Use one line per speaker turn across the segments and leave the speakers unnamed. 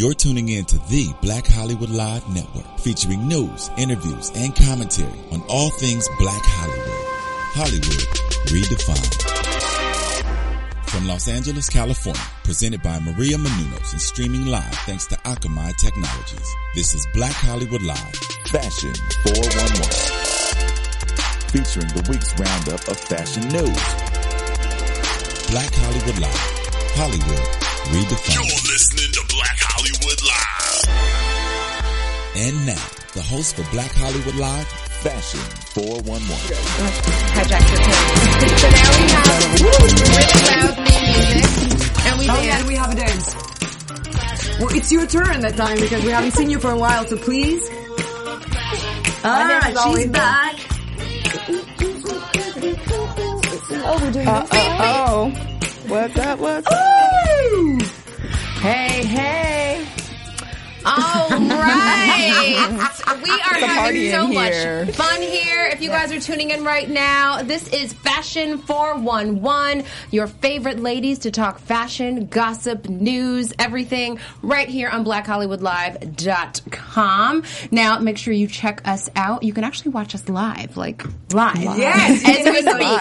You're tuning in to the Black Hollywood Live Network, featuring news, interviews, and commentary on all things Black Hollywood. Hollywood redefined. From Los Angeles, California, presented by Maria Menounos and streaming live thanks to Akamai Technologies. This is Black Hollywood Live, Fashion 411. Featuring the week's roundup of fashion news. Black Hollywood Live, Hollywood redefined.
You're listening to Black Hollywood Live.
And now, the host for Black Hollywood Live, Fashion 411.
hijack your tape. So now we have really loud music, and we
Oh
dance.
yeah, we have a dance. Well, it's your turn that time because we haven't seen you for a while, so please. Alright, ah, she's back.
Oh, we're doing this.
Oh, what's up? What's up?
Woo!
Hey, hey. All right. we are having so much fun here. If you guys are tuning in right now, this is Fashion 411, your favorite ladies to talk fashion, gossip, news, everything right here on blackhollywoodlive.com. Now, make sure you check us out. You can actually watch us live, like live.
Yes,
As we speak,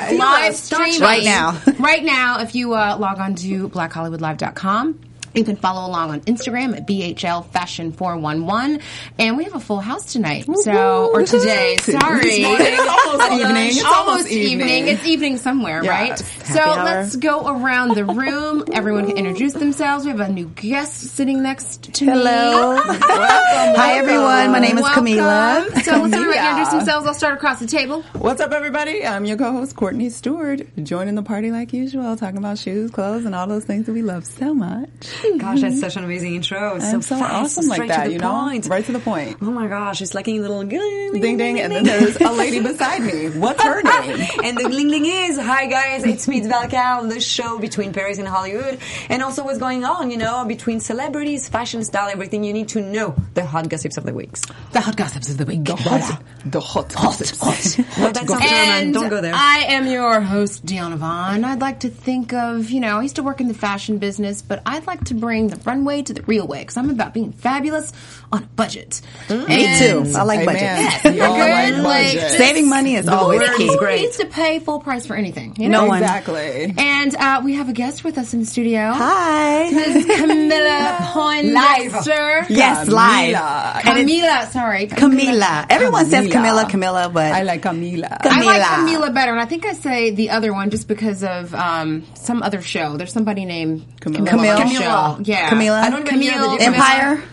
live streaming.
Right now.
right now, if you uh, log on to blackhollywoodlive.com, you can follow along on Instagram at BHL Fashion 411. And we have a full house tonight. So, or today, sorry.
It's almost evening. It's
almost evening. It's evening somewhere,
Yes.
right?
Happy
So
hour.
let's go around the room. Everyone can introduce themselves. We have a new guest sitting next to
Hello.
me.
Hi, everyone. My name is
Welcome.
Camila.
So let's everybody
Camila.
introduce themselves. I'll start across the table.
What's up, everybody? I'm your co-host, Courtney Stewart, joining the party like usual, talking about shoes, clothes, and all those things that we love so much.
Gosh, that's such an amazing intro. It's so,
so
fast,
awesome like that,
to the
you know?
point.
Right to the point.
Oh my gosh, it's like a little ding
Ding ding, and then there's a lady beside me. What's her name?
and the gling gling is, hi guys, it's Meets Valcal, the show between Paris and Hollywood, and also what's going on, you know, between celebrities, fashion style, everything you need to know, the hot gossips of the weeks.
The hot gossips of the week.
The hot, the hot, hot,
Well, that's not German,
And
don't go there.
I am your host, Deanna Vaughn. I'd like to think of, you know, I used to work in the fashion business, but I'd like to bring the runway to the real way because I'm about being fabulous on a budget.
Me too. I like budget.
Yes,
We
good,
like
like,
budget. Saving money is always
Who
key.
needs to pay full price for anything? You
No
know?
one.
Exactly.
And uh, we have a guest with us in the studio.
Hi.
Ms. Camilla Poindexter.
Yes, live.
Camila.
And it's
Camila, sorry.
Camila. Everyone says
Camila.
Camila, Camila, but
I like Camila.
I like
Camila.
Camila better, and I think I say the other one just because of um, some other show. There's somebody named
Camila.
Camila.
Camila.
Show. Yeah,
Camila.
I don't even hear the
Camille,
difference.
Empire.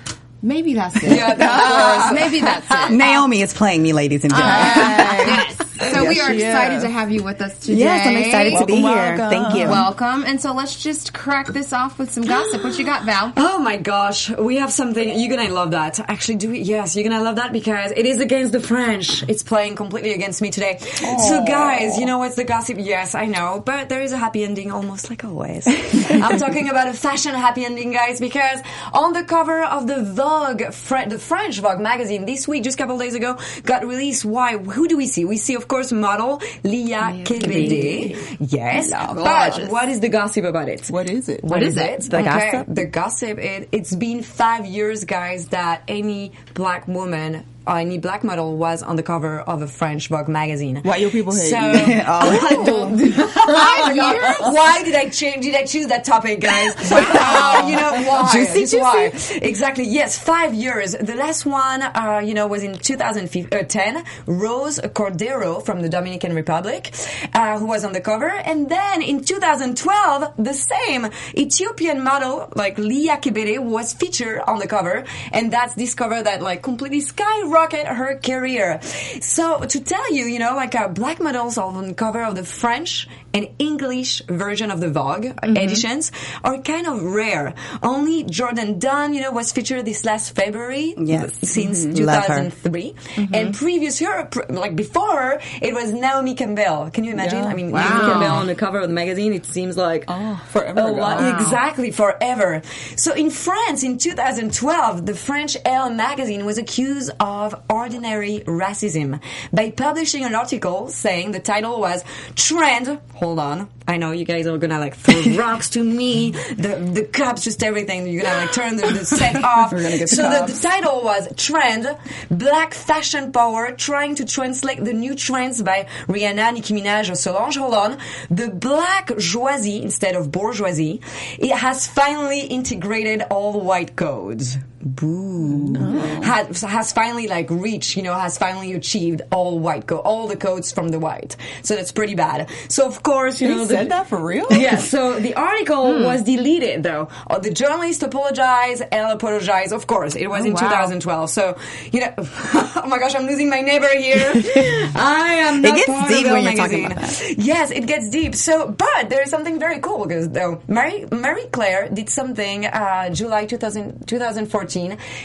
Maybe that's it. yeah, that's Maybe that's it.
Naomi is playing me, ladies and gentlemen.
Uh, yes. So we are excited
is.
to have you with us today.
yes, I'm excited to be here.
welcome.
Thank you.
Welcome. And so let's just crack this off with some gossip. What you got, Val?
Oh my gosh, we have something. You're gonna love that. Actually, do it. Yes, you're gonna love that because it is against the French. It's playing completely against me today. So, guys, you know what's the gossip? Yes, I know, but there is a happy ending, almost like always. I'm talking about a fashion happy ending, guys, because on the cover of the Vogue, Fre- the French Vogue magazine, this week, just a couple days ago, got released. Why? Who do we see? We see, of course, model Liya Kebede. Yes, but what is the gossip about it?
What is it?
What is it?
The gossip?
The gossip. It, it's been five years, guys, that any black woman. Or any black model was on the cover of a French Vogue magazine.
Why you people hate
so,
me?
I don't- five years? Why did I change? Did I choose that topic, guys? Uh, you know why?
Juicy,
It's why. Exactly. Yes, five years. The last one, uh, you know, was in 2010. Rose Cordero from the Dominican Republic, uh, who was on the cover, and then in 2012, the same Ethiopian model like Liya Kebede was featured on the cover, and that's this cover that like completely skyrocket her career. So to tell you, you know, like uh, black models on the cover of the French and English version of the Vogue editions are kind of rare. Only Jourdan Dunn, you know, was featured this last February.
Yes.
Since
Mhm. Her.
2003. And previous year, like before her, it was Naomi Campbell. Can you imagine?
Yeah.
I mean,
Wow.
Naomi Campbell on the cover of the magazine, it seems like
Oh, forever
a
ago. Wow.
Exactly, forever. So in France, in 2012, the French Elle magazine was accused of ordinary racism by publishing an article saying the title was "Trend hold on. I know you guys are gonna like throw rocks to me. The the cups, just everything. You're gonna like turn the, the set off.
We're gonna get
so the, the title was Trend, Black Fashion Power, trying to translate the new trends by Rihanna, Nicki Minaj, or Solange. Hold on. The black joisie instead of bourgeoisie, it has finally integrated all the white codes. Boo. Has, has finally like reached, you know, has finally achieved all white code, all the codes from the white. So that's pretty bad. So of course, you
He
know, the-
said that for real?
yeah, so the article was deleted though. Uh, the journalist apologized, Elle apologized. Of course, it was in
wow.
2012. So, you know, oh my gosh, I'm losing my neighbor here. I am not
gets
part
deep when you're talking
magazine.
about
Yes, it gets deep. So, but there is something very cool because though Mary Marie Claire did something uh, July 2000, 2014.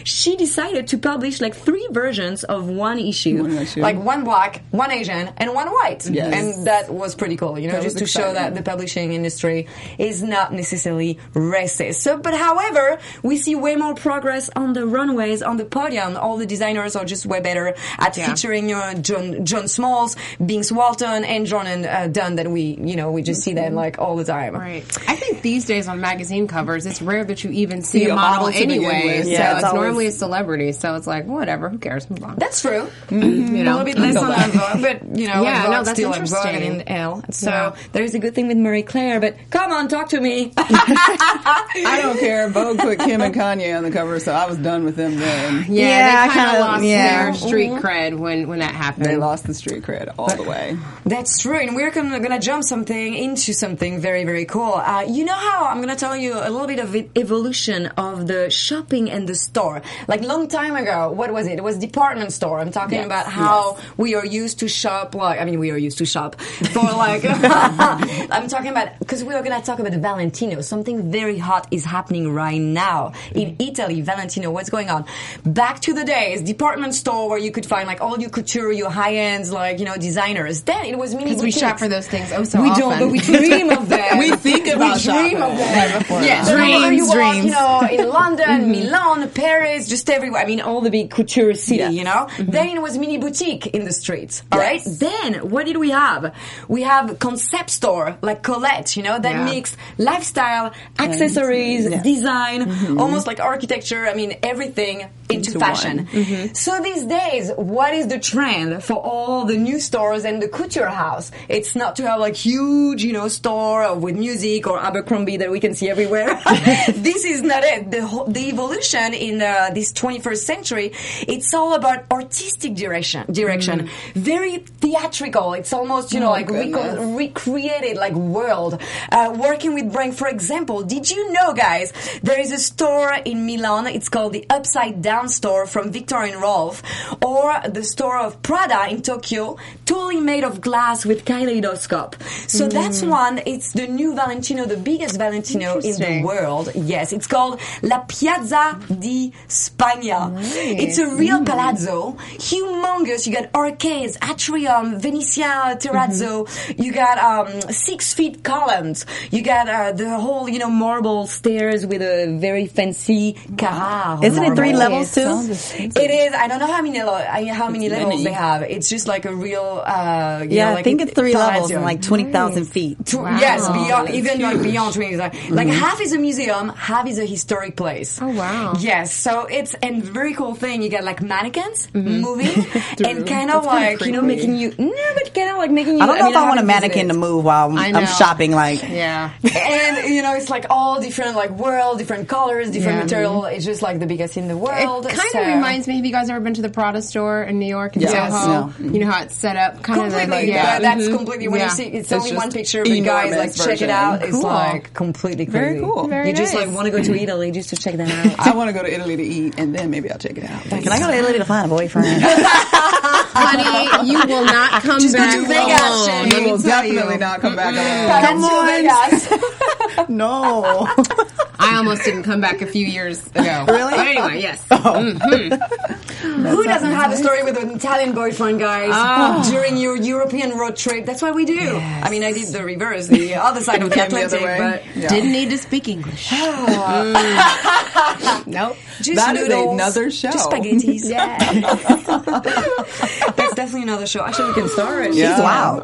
She decided to publish like three versions of one issue,
One issue.
like one black, one Asian, and one white.
Yes.
And that was pretty cool. You know,
That
just
was
to show that the publishing industry is not necessarily racist. So, but however, we see way more progress on the runways, on the podium. All the designers are just way better at
Yeah.
featuring you know, Joan Joan Smalls, Binx Walton, and Jourdan uh, Dunn. That we you know we just see them like all the time.
Right. I think these days on magazine covers, it's rare that you even see
See
a
a
model
model
anyway.
with.
So
Yeah,
it's,
it's always-
normally a celebrity. So it's like, whatever, who cares? Move on.
That's true. Mm-hmm. Mm-hmm.
you
A
know,
little bit less on the Vogue, but you know,
Yeah,
Vogue
no, that's
still like Vogue
interesting.
and Elle. So
Yeah.
there is a good thing with Marie Claire. But come on, talk to me.
I don't care. Vogue put Kim and Kanye on the cover, so I was done with them then.
Yeah,
Yeah, I
they kind
kinda-
lost
yeah.
their street cred when, when that happened.
They lost the street cred all the way.
That's true, and we're gonna, gonna jump something into something very, very cool. Uh, you know how I'm gonna tell you a little bit of evolution of the shopping and the store. Like long time ago, what was it? It was department store. I'm talking
Yes,
about how we are used to shop. Like I mean, we are used to shop for like. I'm talking about because we are gonna talk about Valentino. Something very hot is happening right now in mm. Italy. Valentino, what's going on? Back to the days, department store where you could find like all your couture, your high ends, like you know designers. Then it was mini
Because we shop for those things oh so
We
often.
don't, but we dream of them.
We think about
we dream
shopping
of them.
Yeah.
So wherever
Dreams,
walk,
dreams.
you know, in London, mm-hmm. Milan, Paris, just everywhere. I mean, all the big couture city,
Yes.
you know. Mm-hmm. Then it was mini boutique in the streets. All right.
Yes.
Then what did we have? We have concept store like Colette, you know, that
Yeah.
mixed lifestyle, accessories,
yes.
design, mm-hmm. almost like architecture. I mean, everything into,
Into
fashion.
one.
So these days, what is the trend for all the new stores and the couture house? It's not to have like huge, you know, store with music or Abercrombie that we can see everywhere. this is not it. The the evolution in uh, this 21st century, it's all about artistic direction. Direction, very theatrical. It's almost you know
Oh,
like reco- recreated like world. Uh, working with brand, for example, did you know, guys? There is a store in Milan. It's called the Upside Down Store from Viktor and Rolf, or the store of Prada in Tokyo, totally made of glass with kaleidoscope. So that's one. It's the new Valentino, the biggest Valentino in the world. Yes, it's called La Piazza di Spagna. It's a real palazzo, humongous. You got arcades, atrium, Venetian terrazzo. You got um, six feet columns. You got uh, the whole, you know, marble stairs with a very fancy Carrara.
Isn't it three levels too?
It is. I don't know how many how many levels they have. It's just like a real. Uh, you
Yeah,
know,
I think it's three levels and like 20,000 feet.
To- Yes, beyond
That's
even like
huge.
beyond twenty. Like, like half is a museum, half is a historic place.
Oh, wow.
Yes, so it's and very cool thing. You get like mannequins moving and kind of
That's kinda
like you know making you no, but kind of like making you.
I don't know if I want a mannequin to move while
I
I'm. I'm shopping. Like,
Yeah.
And you know, it's like all different like world, different colors, different
Yeah.
material. It's just like the biggest in the world.
It kind
so-
of reminds me. Have you guys ever been to the Prada store in New York in
Yes.
Soho?
Yeah.
You know how it's set up, kind of
Completely,
like
yeah.
that.
That's
Mhm.
completely when
Yeah.
you see it's,
It's
only one picture, but you guys like
enormous
check it
version.
out. It's like completely crazy.
Very cool.
Very
you just like want to go to Italy just to check that out.
I want to go to Italy to eat, and then maybe I'll check it out.
can I go to Italy to find a boyfriend?
Honey, you will not come
Just
back
to Vegas,
alone.
Shay.
You will definitely
you.
not come back alone.
Come on, Vegas.
no.
I almost didn't come back a few years ago.
Really?
But anyway, yes.
Mm-hmm. Who doesn't have a story with an Italian boyfriend, guys?
Ah.
During your European road trip, that's what we do. I mean, I did the reverse, the other side of the
Came the other
Atlantic,
way.
but
Yeah.
Didn't need to speak English. nope.
just
That is
noodles,
another show.
just spaghettis. Yeah, that's definitely another show. Actually, we can start it.
Yeah.
Wow.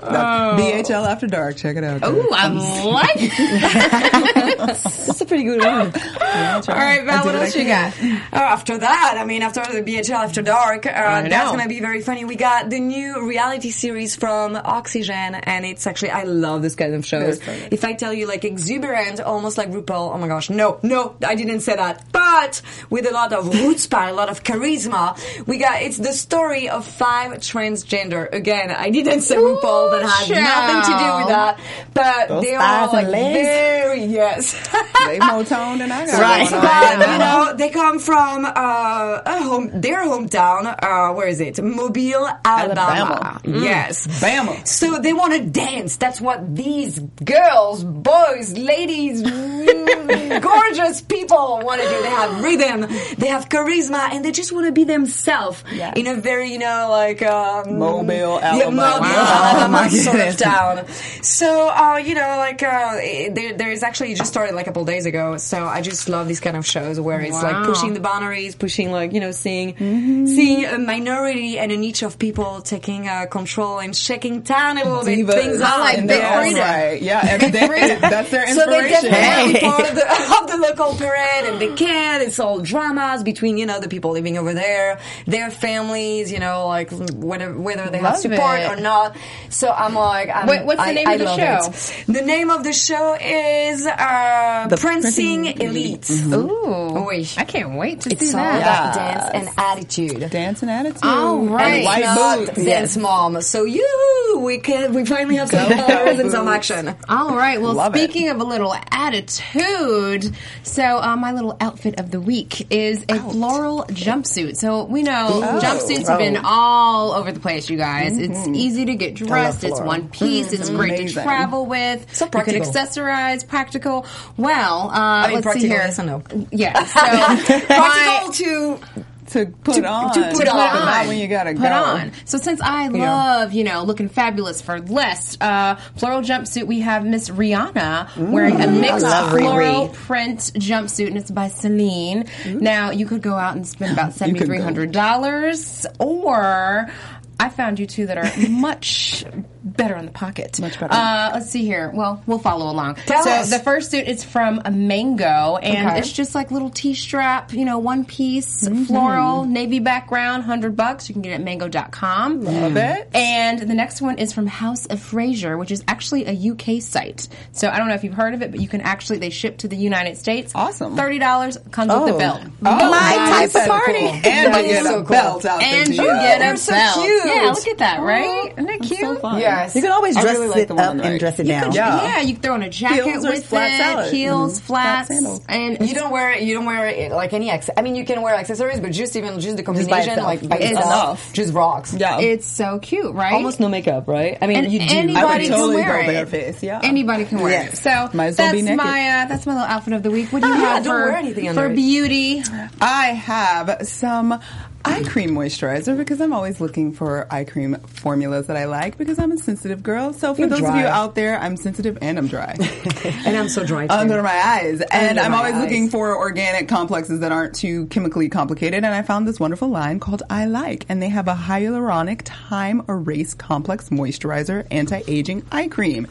BHL After Dark. Check it out. Oh,
Ooh, I like it.
That's a pretty good one.
All right, Val, what
what
else you
can.
got?
Uh, after that, I mean, after the BHL After Dark, uh, that's going to be very funny. We got the new reality series from Oxygen, and it's actually, I love this kind of shows. If I tell you, like, exuberant, almost like RuPaul, oh my gosh, no, no, I didn't say that. But with a lot of chutzpah, a lot of charisma, we got, it's the story of five transgender. Again, I didn't say RuPaul, that had nothing to do with that, but
Those
they are
thighs
like
and
very, yes.
They Motown and I got
Right.
going on
But, you know, they come from uh, a home, their hometown. Uh, where is it? Mobile, Alabama.
Alabama.
Yes,
Bama.
So they want to dance. That's what these girls, boys, ladies, mm, gorgeous people want to do. They have rhythm, they have charisma, and they just want to be themselves
Yeah.
in a very, you know, like um,
Mobile,
yeah,
Alabama.
Mobile,
Wow.
Alabama
my
sort of
goodness.
town. So, uh, you know, like uh, there, there is actually it just started like a couple days ago. So I just love these kind of shows where it's like pushing the boundaries, pushing like you know, seeing
Mm-hmm.
seeing a minority and a niche of people taking uh, control and shaking down a little bit things
I
up.
like
in
Big
their right. Yeah, and they, that's their inspiration.
So they're
inspiration.
part of the, of the local parade, and they can. It's all dramas between you know the people living over there, their families, you know, like whether whether they have support
it.
or not. So I'm like, I'm,
Wait, what's the name
I
of the show?
it. The name of the show is uh,
The
Prancing
Prancing
Elite. Mm-hmm.
Ooh,
Oui.
I can't wait to
It's
see
all
that.
about
Yes.
dance and attitude.
Dance and attitude.
All right.
And white
Not
boots.
dance mom. So you, we can we finally have some colors and some action.
All right. Well,
Love it.
speaking of a little attitude, so uh, my little outfit of the week is a floral jumpsuit. So we know jumpsuits have been oh. all over the place, you guys. It's mm-hmm. easy to get dressed. It's one piece. It's great to
mm-hmm.
travel with.
So
You can accessorize, practical. Well, uh, uh,
mean,
let's see
practical,
here.
yes or no?
Yeah. So
Practical
my-
to
To put on.
to put
But
on.
Not when you gotta
put
go.
on. So since I love, you know, looking fabulous for less, uh, floral jumpsuit, we have Miss Rihanna wearing a mixed floral
Riri.
print jumpsuit, and it's by Celine. Now you could go out and spend about seventy
could go.
three hundred dollars, or I found you two that are much better on the pocket.
Much better.
Uh, let's see here. Well, we'll follow along.
Tell
so
us.
the first suit is from Mango, and
Okay.
it's just like little T-strap, you know, one piece,
Mm-hmm.
floral, navy background, hundred bucks. You can get it at Mango.com.
Love it.
And the next one is from House of Fraser, which is actually a UK site. So I don't know if you've heard of it, but you can actually they ship to the United States.
Awesome.
Thirty dollars comes with the
Oh.
belt.
Oh,
My
nice.
type of party.
And you get
so
a
cool.
belt out there.
And you
you.
get
they're
a
so
belt.
cute.
Yeah, look at that, right? Isn't that cute?
so fun.
Yes.
You can always
I
dress
really like
it
the one
up
on the
and
right.
dress it down.
Yeah.
Yeah, you can throw on a jacket
Heels
with
flat
it,
salad.
heels,
Mhm.
flats,
Flat
and
You don't wear it. you don't wear it like any access. I mean, you can wear accessories, but just even just the combination,
itself.
like by itself,
enough.
just rocks.
Yeah.
It's so cute, right?
Almost no makeup, right? I mean,
And
you do.
anybody
I would
can wear
go
it.
bareface, yeah.
Anybody can wear
Yes.
it. So
Might as well
that's
be naked.
my uh, that's my little outfit of the week. What do you have for, for beauty?
I have some eye cream moisturizer because I'm always looking for eye cream formulas that I like because I'm a sensitive girl. So for
You're
those of you out there, I'm sensitive and I'm dry.
and I'm so dry. Too.
under my eyes. And
Under
I'm always
eyes.
looking for organic complexes that aren't too chemically complicated. And I found this wonderful line called I Like. And they have a hyaluronic time erase complex moisturizer anti-aging eye cream.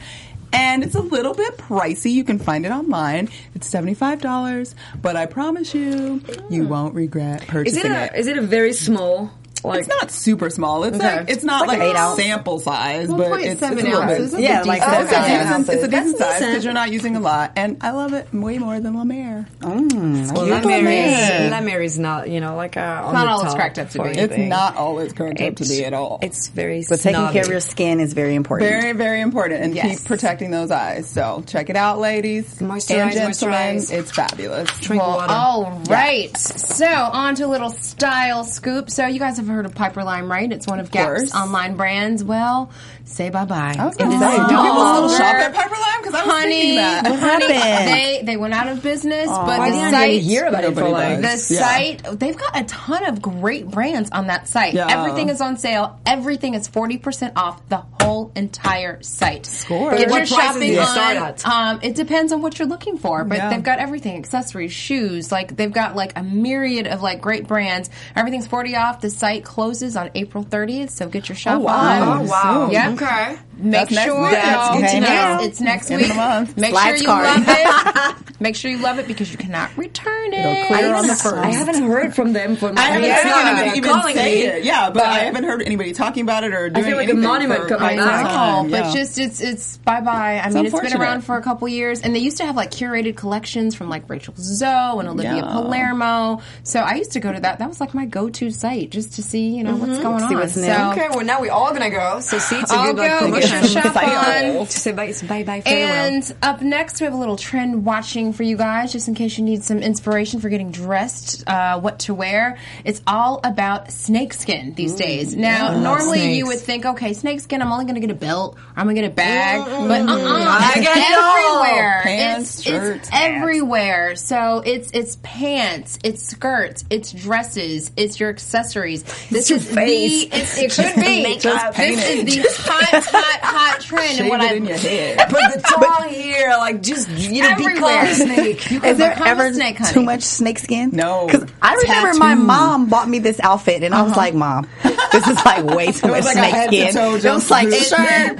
And it's a little bit pricey. You can find it online. It's $75, but I promise you, you hmm. won't regret
is
purchasing
it a is it a very small? Like
it's not super small. It's
Okay.
like it's not
like
like,
an eight ounce.
sample size, but it's, it's a
1.7
little bit.
ounces.
Yeah,
That's a
like
decent
It's a
Okay.
size.
decent, it's a decent size because you're not using a lot, and I love it way more than La Mer.
well, La Mer, La Mer is not you know like uh, on
not all it's cracked up to be.
It's
anything.
not always cracked up to be at all.
It's very.
But taking care of your skin is very important.
very, very important, and
Yes.
keep protecting those eyes. So check it out, ladies
Moisturize,
and gentlemen.
moisturize.
It's fabulous.
Drink
Well,
water.
all right. So on to a little style scoop. So you guys have heard of Piperlime, right? It's one of, Gap's
course.
online brands. Well, say bye bye.
I was going to say, do people still shop at Piperlime? 'cause I was thinking
honey,
that.
honey,
happened?
they they went out of business, but
Why
the
didn't I
site
hear about it for
Nobody
like?
does.
the
Yeah.
site they've got a ton of great brands on that site.
Yeah.
Everything is on sale. Everything is forty percent off the whole entire site.
Score.
Get
What
your shopping
you
on.
at?
Um, it depends on what you're looking for, but
Yeah.
they've got everything: accessories, shoes. Like they've got like a myriad of like great brands. Everything's forty off. The site closes on April 30th, so get your shop
wow.
on.
Oh wow.
Yeah.
Okay.
Make
That's next
sure
week.
That's good to
Yes,
know.
it's next week.
the month.
Make
Slides
sure you
card.
love it. Make sure you love it because you cannot return it.
It'll clear on the first.
I haven't heard from them for.
I haven't
yeah.
seen anybody even
calling
say
me.
it. Yeah, but, I haven't heard anybody talking about it or doing
feel like a monument
for
coming
quite some.
No,
time.
but just it's it's bye bye. I mean, it's been around for a couple years, and they used to have like curated collections from like Rachel Zoe and Olivia
Yeah.
Palermo. So I used to go to that. That was like my go to site just to see you know what's mm-hmm. going on.
See what's.
So
Okay, well now we're all gonna go. So see, it's a
I'll
good
go
promotion.
get shop on.
To say bye, bye, bye, farewell.
And up next, we have a little trend watching for you guys, just in case you need some inspiration for getting dressed, uh, what to wear. It's all about snakeskin these days. Now, normally you would think, okay, snakeskin, I'm only going to get a belt or I'm going to get a bag, but uh-uh,
I
it's
get it
everywhere.
Pants,
it's,
shirts,
it's everywhere. So it's it's pants, it's skirts, it's dresses, it's your accessories. This
your
is
face.
the it's, it could be.
Just paint
This is the hot, hot, hot trend.
Shave
and what
it
I
in your head.
Put the tongue here, like just you know, become
Everywhere.
a snake. You
Is there
become a
ever
snake, honey.
too much snake skin?
No.
Because I remember my mom bought me this outfit, and I was uh-huh. like, "Mom, this is like way too much
like
snake
head to
skin."
toe
It was like
jumpsuit.
shirt,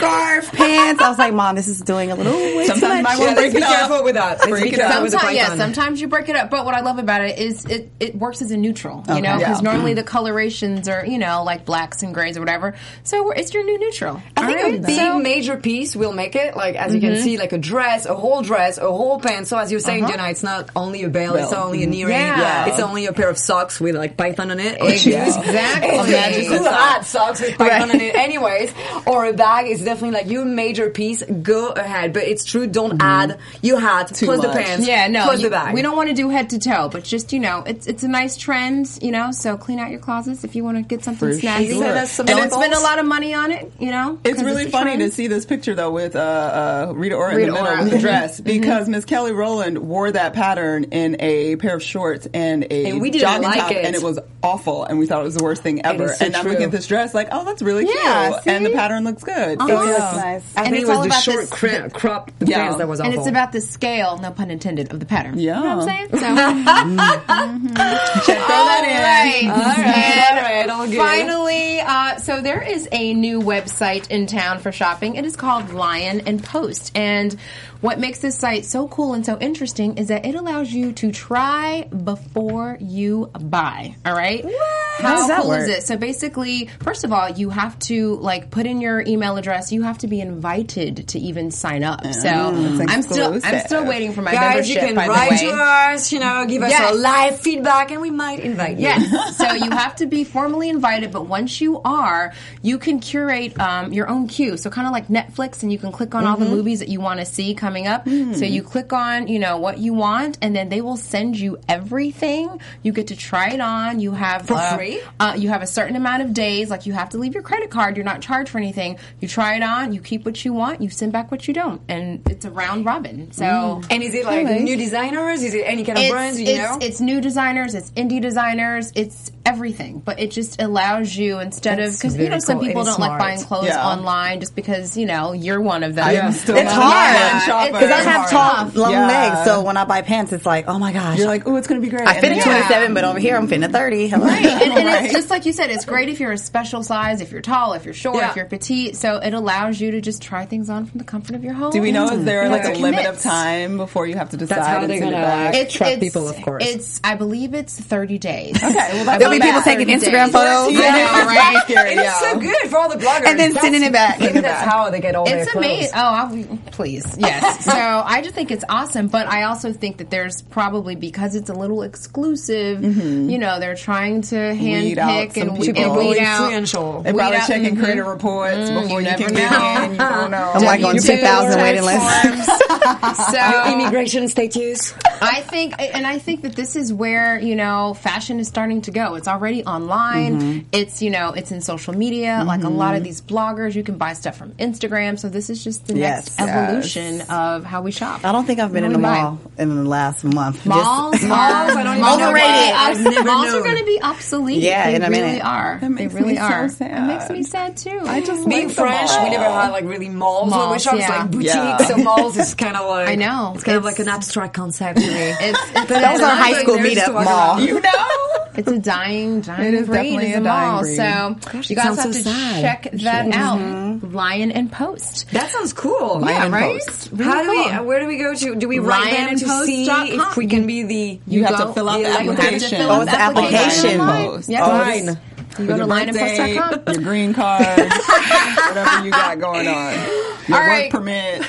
scarf, pants. I was like, "Mom, this is doing a little way too
Sometimes
much."
my
Yeah,
break
let's be
it up.
careful with that.
Break it up.
with the
Sometimes, yeah, sometimes you break it up. But what I love about it is it, it works as a neutral, you know, because
Yeah.
normally the colorations are, you know, like blacks and grays or whatever. So it's your new neutral.
I think
All
a big
So-
major piece will make it. Like as you can mm-hmm. see, like a dress, a whole dress, a whole pants. So as you're saying, uh-huh. Jenna, it's not only a belt, it's not only an earring,
Yeah.
it's only a pair of socks with like python on it. Or
Exactly.
Imagine who had socks with python on it, anyways. Or a bag is definitely like your major piece. Go ahead, but it's true. Don't add your hat plus the pants,
Yeah, no,
plus
you-
the bag.
we don't want to do head to toe, but just you know, it's it's a nice trend, you know. So clean out your closets if you want to get something
For
snazzy.
sure.
Some
and it's been a lot of money on it, you know.
it's really
a
funny
trend.
to see this picture though with uh, uh, Rita Ora in the middle
Ora.
with the dress
Mm-hmm.
because Miss Kelly Rowland wore that pattern in a pair of shorts and a
And we didn't
jogging
like
top,
it.
and it was awful, and we thought it was the worst thing ever.
so
and I'm
true.
looking at this dress like, oh, that's really
Yeah,
cute,
see?
and the pattern looks good. So,
It
yeah.
nice.
I
And
think
it's
it was
all
the
about
short
this-
cra- crop
Yeah.
pants that was awful.
and it's about the scale, no pun intended, of the pattern.
Yeah.
You know what I'm saying? So,
Check throw that in.
All
right, all right, all good.
Finally, uh, so there is a new website in town for shopping. It is called Lyon and Post. And what makes this site so cool and so interesting is that it allows you to try before you buy. All right? How
does that
cool is it? So basically, first of all, you have to like put in your email address. You have to be invited to even sign up. So I'm still I'm still waiting for my
Guys, you can write to us, you know, give us
Yes.
a live feedback, and we might invite you.
Yes. so you have to be formally invited, but once you are, you can curate um, your own queue. So kind of like Netflix, and you can click on all the
Mm-hmm.
movies that you want to see coming up. So you click on, you know, what you want, and then they will send you everything. You get to try it on. You have
For
uh,
free?
Uh, you have a certain amount of days. Like you have to leave your credit card. You're not charged for anything. You try it on. You keep what you want. You send back what you don't, and it's a round robin. So.
And is it like new designers? Is it any kind of
It's,
brands? You
it's,
know?
it's new designers, it's indie designers, it's everything. But it just allows you instead of because you know some
cool.
people
It is
don't like buying clothes
Yeah.
online just because you know you're one of them.
I am still
It's
not
hard.
An.
Because I have tall, long
Yeah.
legs, so when I buy pants, it's like, oh my gosh.
You're like, oh, it's gonna be great.
I fit
And
a 27, but over here I'm fitting a 30. Hello.
Right, and, and
Right.
it's just like you said, it's great if you're a special size, if you're tall, if you're short,
Yeah.
if you're petite. So it allows you to just try things on from the comfort of your home.
Do we know is there
You
like a
to
limit of time before you have to decide?
That's how
and
they're
send
gonna,
back?
like, track people, of course.
It's, I believe it's 30 days.
Okay, well that's
There'll be people taking Instagram
days.
photos.
Yeah,
Yeah, right.
And it's so good for all the bloggers.
And then sending it back.
Maybe that's how they get all their
It's amazing. Oh, I, please, yes. so I just think it's awesome, but I also think that there's probably because it's a little exclusive. Mm-hmm. You know, they're trying to
Weed out
handpick
some
and,
people.
and weed out.
influential.
They
Weed
probably
out-
checking credit mm-hmm. reports mm, before you,
you
can
never
get in. You don't know.
I'm like on
W-2
2,000 waiting
tax
list.
so
Immigration status.
I think, and I think that this is where you know fashion is starting to go. It's already online.
Mm-hmm.
It's you know it's in social media. Like a lot of these bloggers, you can buy stuff from Instagram. So this is just the
Yes.
next evolution of how we shop.
I don't think I've been in
a
the
we buy.
mall in the last month.
Malls
Just-
are
Malls, I don't even know
overrated.
why. I've
Malls are going to be obsolete.
Yeah,
they
in a
really
minute.
are.
That makes
they really
me so
are. It makes me sad too.
I just
Being
like the
French, we never had like really malls, where we
Malls,
shop.
Yeah.
like boutiques,
Yeah.
so malls is kind of like
I know.
It's kind of like an abstract concept to me.
It's, it's,
That was our high school
There's
meetup mall.
You know?
It's a dying, dying
It is
breed.
definitely
is
a
a
dying
mall.
breed.
So
Gosh,
you guys have
so
to
sad.
check that out. Mm-hmm. Lyon and Post.
That sounds cool.
Yeah,
and
right?
Post.
Really
How do we? Where do we go to? Do we write them to see
LyonandPost.com.
if we can be the?
You, have
go-
to fill out
you
the
have
application.
Oh, it's
the
the application.
online.
Post.
Yep.
Oh,
Fine.
You go to
your birthday, your green card, whatever you got going on. Your
All
work
right.
permit.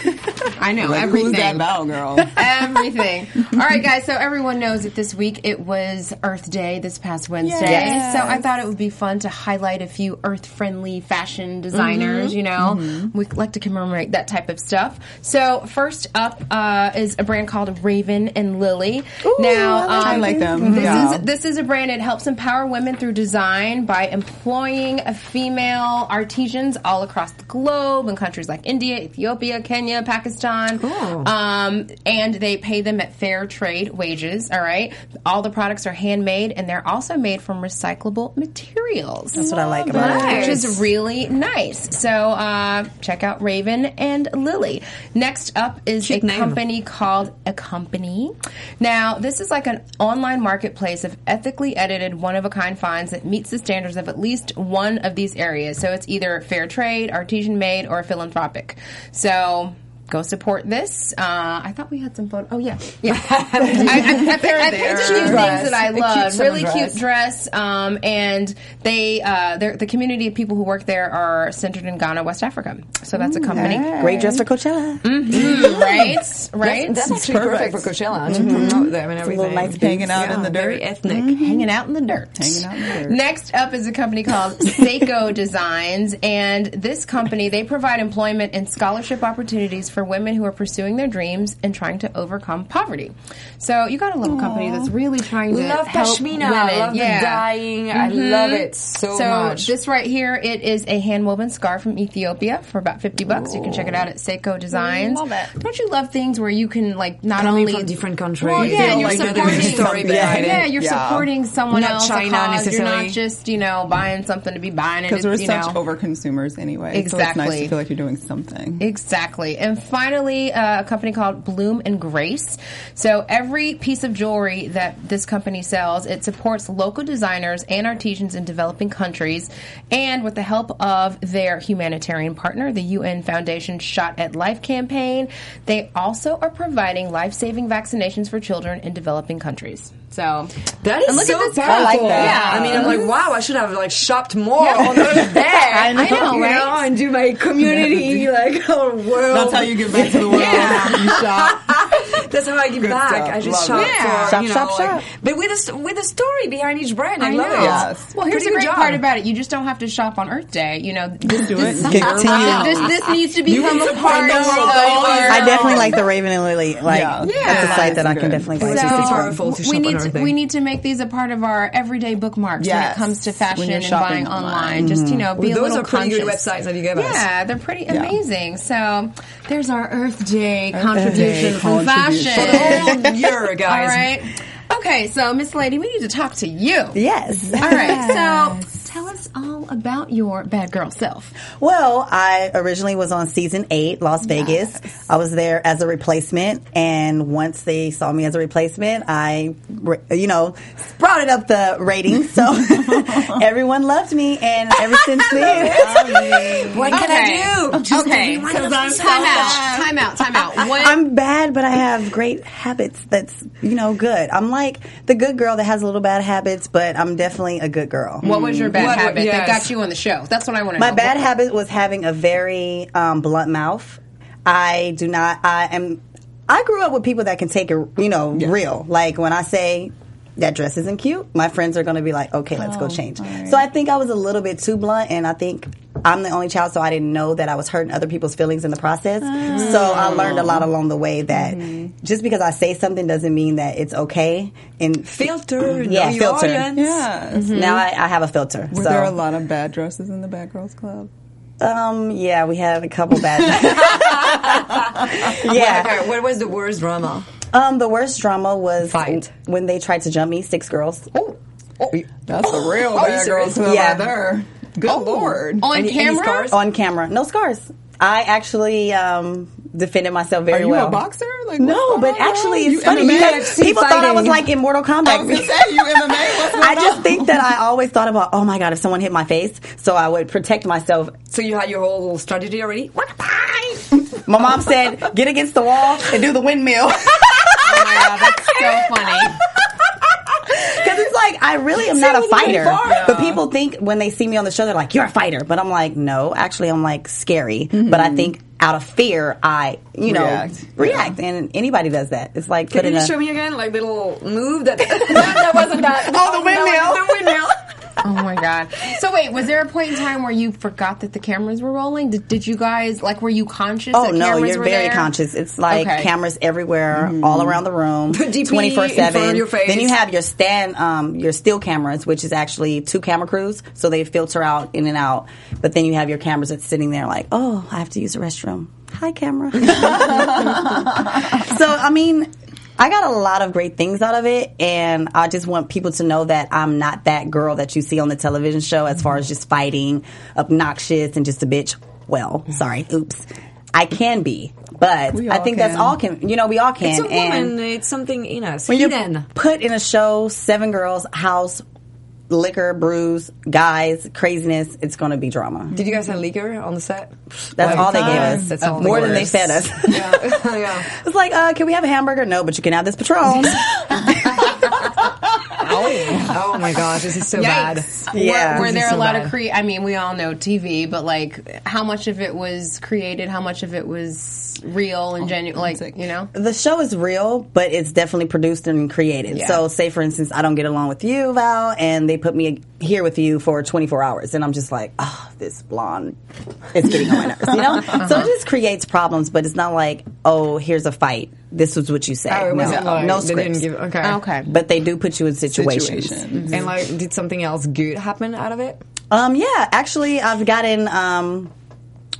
I know
Like,
everything.
Who's that bow girl?
Everything. All right, guys. So everyone knows that this week it was Earth Day this past Wednesday.
Yes.
So I thought it would be fun to highlight a few Earth-friendly fashion designers.
Mm-hmm.
You know, we like to commemorate that type of stuff. So first up uh, is a brand called Raven and Lily. now, um,
I like them.
This
Yeah.
is this is a brand that helps empower women through design by employing female artisans all across the globe in countries like India, Ethiopia, Kenya, Pakistan. Um, and they pay them at fair trade wages. All right, all the products are handmade and they're also made from recyclable materials.
That's what I like about it.
Which is really nice. So uh, check out Raven and Lily. Next up is
Chic
a
name.
company called Accompany. Now, this is like an online marketplace of ethically edited, one of a kind finds that meets the standards of at least one of these areas. So it's either fair trade, artisan made, or philanthropic. So. Go support this. Uh, I thought we had some photo. Oh yeah, yeah. I, I, I, I, picked a few things that I love.
summer
Really
dress.
cute dress. Um, and they, uh, the community of people who work there are centered in Ghana, West Africa. So that's a company,
Great dress for Coachella.
right? Right.
That's actually perfect,
perfect.
for Coachella to promote them and
a
everything.
little nice
Hanging out
Yeah,
in the dirt.
very ethnic.
hanging out in the dirt.
Hanging out in the dirt.
Next up is a company called Sseko Designs, and this company they provide employment and scholarship opportunities for women who are pursuing their dreams and trying to overcome poverty. So you got a little company that's really trying to
Love
help
pashmina.
women.
I love
yeah.
the dyeing. I mm-hmm. love it so,
So
much.
this right here, it is a hand woven scarf from Ethiopia for about fifty bucks. You can check it out at Sseko Designs.
Love it.
Don't you love things where you can like not
Coming
only
from different countries.
Well, yeah,
feel
you're
like
supporting
story behind
yeah,
it.
you're
Yeah.
supporting someone
Not
else.
China
a cause. You're not just you know buying something to be buying it.
Because we're
you
such
know.
over consumers anyway. So it's
Exactly.
nice to feel like you're doing something.
Exactly. And finally, uh, a company called Bloom and Grace. So every piece of jewelry that this company sells, it supports local designers and artisans in developing countries. And with the help of their humanitarian partner, the UN Foundation Shot at Life campaign, they also are providing life-saving vaccinations for children in developing countries. So
That is
And look
so
at this
powerful.
I like that.
Yeah.
I mean, I'm like, wow, I should have like shopped more on Earth Day. I
know,
you
right?
know, and do my community like oh, world.
That's how you give back to the world. You shop.
That's how I give
Good
back.
stuff.
I just
Love
shop
it.
Yeah.
for
Shop,
you know,
shop,
like,
shop.
but with a s- with a story behind each brand. I,
I
love
know.
it.
Yes.
Well, here's
Pretty
the great
job.
part about it. You just don't have to shop on Earth Day. You know, this,
Do
this,
it.
Continue.
this, this needs to become a part of
out
our
all
our-
I definitely like the Raven and Lily. Like
Yeah.
that's a site that I can
good.
definitely buy
It's
tickets
so
from.
powerful to
we need to, we need to make these a part of our everyday bookmarks when it comes to fashion and buying online.
online.
Just you know, be
Well,
a
those are pretty good websites that you give us.
Yeah, they're pretty amazing. So there's our Earth Day contribution
Day
from
contribution.
fashion.
For the whole year, guys.
right. Okay, so Miss Lady, we need to talk to you.
Yes.
All right. So tell us all about your bad girl self.
Well, I originally was on season eight, Las Vegas. I was there as a replacement, and once they saw me as a replacement, I, you know, sprouted up the ratings. So everyone loved me, and ever since then,
What can I do? Just
okay,
give me
so
one
time
of
out, time out, time out. What,
I'm bad, but I have great habits. That's you know good. I'm like the good girl that has a little bad habits, but I'm definitely a good girl.
what was your bad
What-
habit that
yes.
Got you on the show? That's what I want to
My
know.
bad habit was having a very um, blunt mouth. I do not. I am. I grew up with people that can take it, you know, real. Like when I say that dress isn't cute, my friends are going to be like, "Okay, let's go change." So I think I was a little bit too blunt, and I think I'm the only child, so I didn't know that I was hurting other people's feelings in the process. So I learned a lot along the way that just because I say something doesn't mean that it's okay. And
Filter,
yeah,
know your
filter.
audience.
Yeah.
Now I, I have a filter.
Were
so
there a lot of bad dresses in the Bad Girls Club?
um, yeah, we had a couple bad. yeah.
Okay, what was the worst drama?
Um, the worst drama was
Fight.
when they tried to jump me. Six girls.
Oh that's a real
Are you
Bad Girls
serious?
Club
Yeah.
right there. Good lord.
On
Any- any
camera?
scars?
on camera. No scars. I actually um, defended myself
Are
very
you
well.
a boxer? Like,
No, but
on,
actually, it's
You
funny
MMA?
because people thought I was like in Mortal Kombat.
I was say you MMA. What's
I just
on?
think that I always thought about, oh my god, if someone hit my face, so I would protect myself.
So you had your whole strategy already? What?
My mom said, get against the wall and do the windmill.
My that's so funny.
Because it's like I really am not a fighter,
before.
but people think when they see me on the show, they're like, "You're a fighter," but I'm like, no, actually, I'm like scary. Mm-hmm. But I think out of fear, I you know
React.
react, and anybody does that. It's like
Can you
a
show me again, like little move that? that wasn't that.
Oh, the windmill.
the windmill.
Oh my god. So wait, was there a point in time where you forgot that the cameras were rolling? Did, did you guys like were you conscious?
Oh no, you're very
there?
conscious. It's like
Okay.
cameras everywhere, all around the room, twenty four seven.
of your face.
Then you have your stand, um, your still cameras, which is actually two camera crews, so they filter out in and out. But then you have your cameras that's sitting there, like, oh, I have to use the restroom. Hi, camera. so I mean. I got a lot of great things out of it, and I just want people to know that I'm not that girl that you see on the television show as far as just fighting, obnoxious, and just a bitch. Well, sorry, oops. I can be, but I think that's all can. You know, we all can.
It's a
and
woman. It's something in us.
when you're put in a show, seven girls, house, liquor, brews, guys, craziness, it's going to be drama.
Did you guys have liquor on the set?
That's all they gave us.
That's all
More
they
than they fed
us.
us.
yeah. yeah.
it's like, uh, can we have a hamburger? No, but you can have this Patron.
Oh my gosh, this is so bad.
Yikes.
Yeah.
Were, were
This
there
is
a
so
lot
bad.
of cre? I mean, we all know TV, but like, how much of it was created? How much of it was real and genuine? Like, you know?
the show is real, but it's definitely produced and created.
Yeah.
So, say for instance, I don't get along with you, Val, and they put me here with you for 24 hours, and I'm just like, oh, this blonde is getting on my nerves, you know? So it just creates problems, but it's not like, oh, here's a fight. This was what you say.
Oh,
no,
like
no scripts.
give. Okay.
Okay.
but they do put you in situations.
Situations.
And like, did something else good happen out of it?
Um, yeah, actually, I've gotten um,